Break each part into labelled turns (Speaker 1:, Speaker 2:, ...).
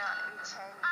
Speaker 1: not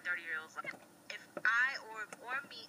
Speaker 1: society looks at thirty year olds. Like, if I or or me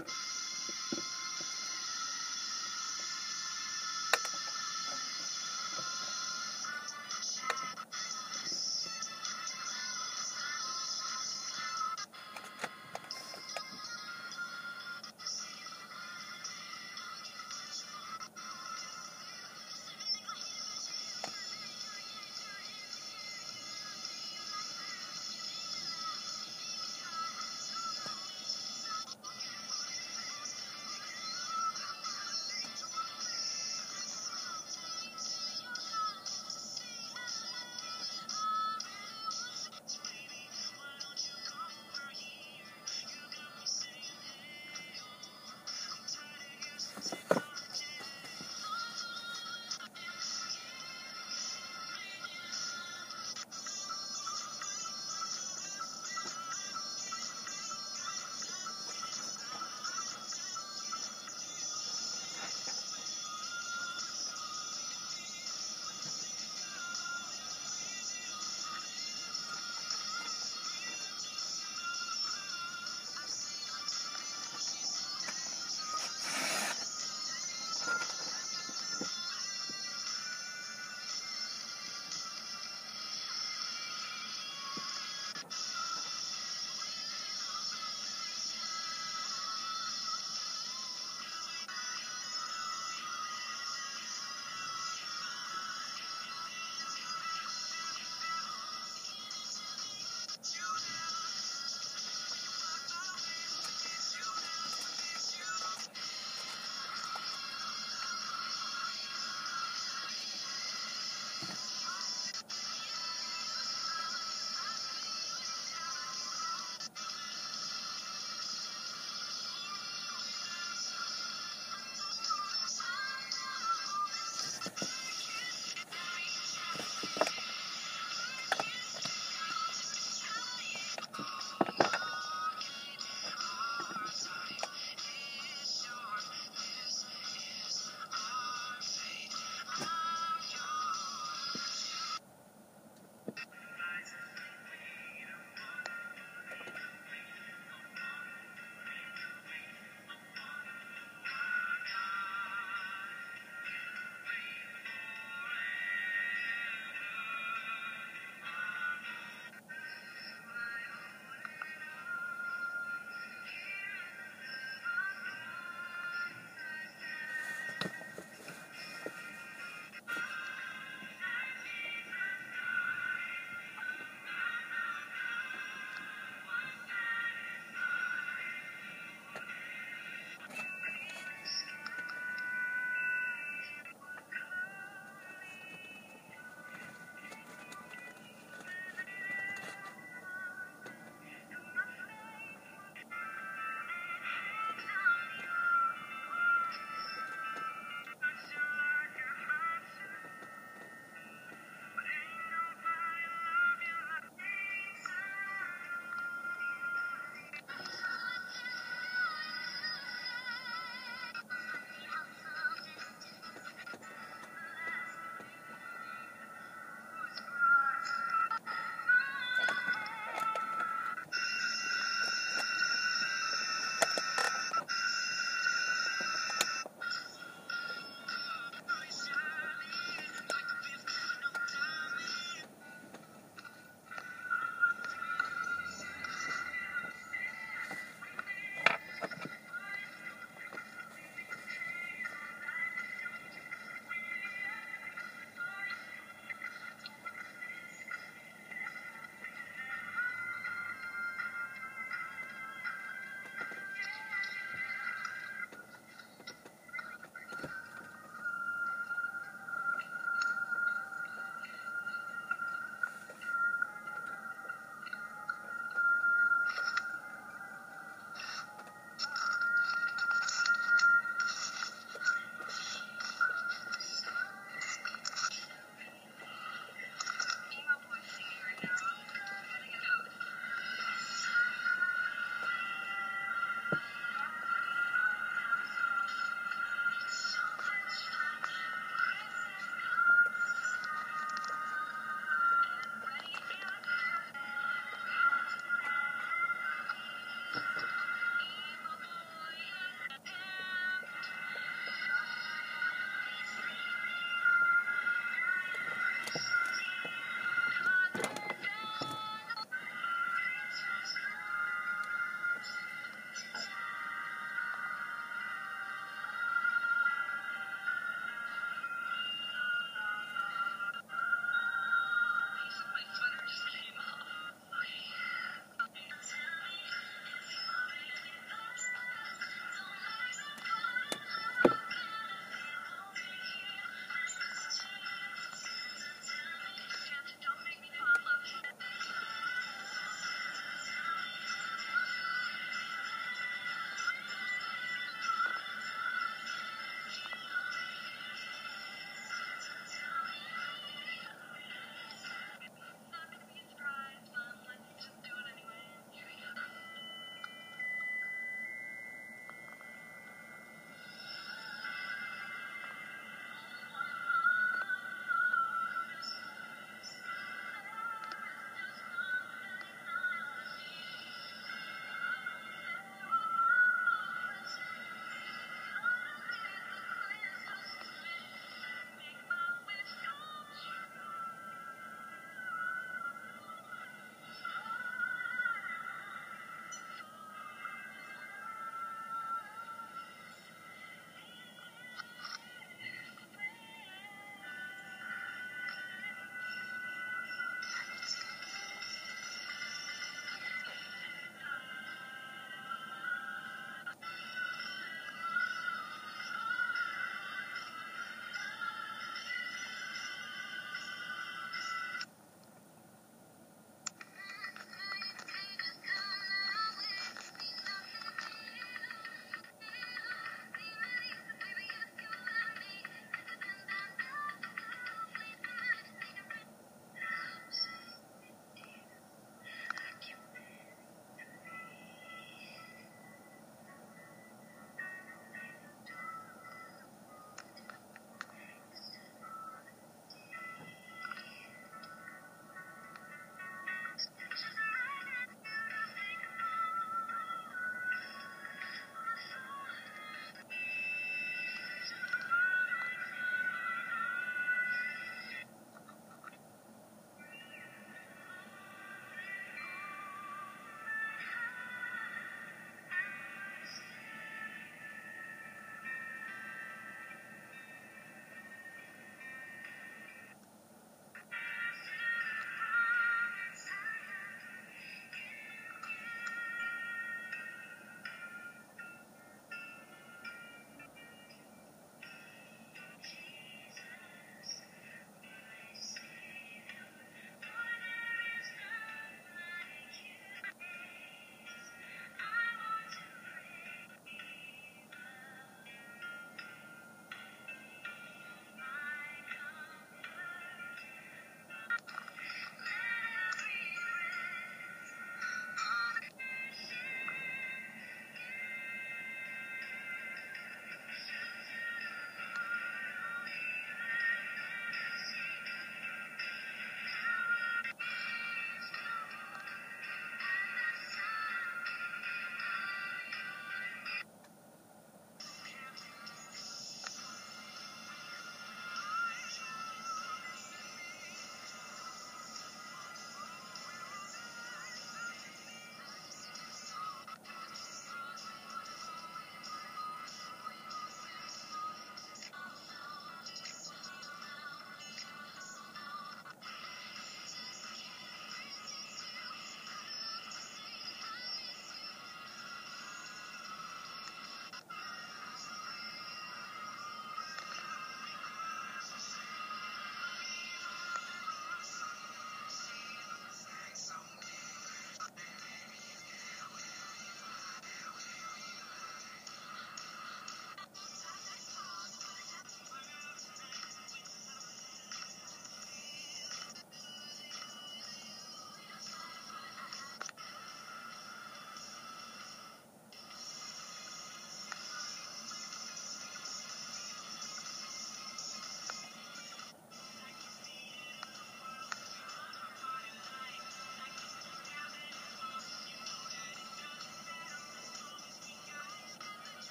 Speaker 2: процесс.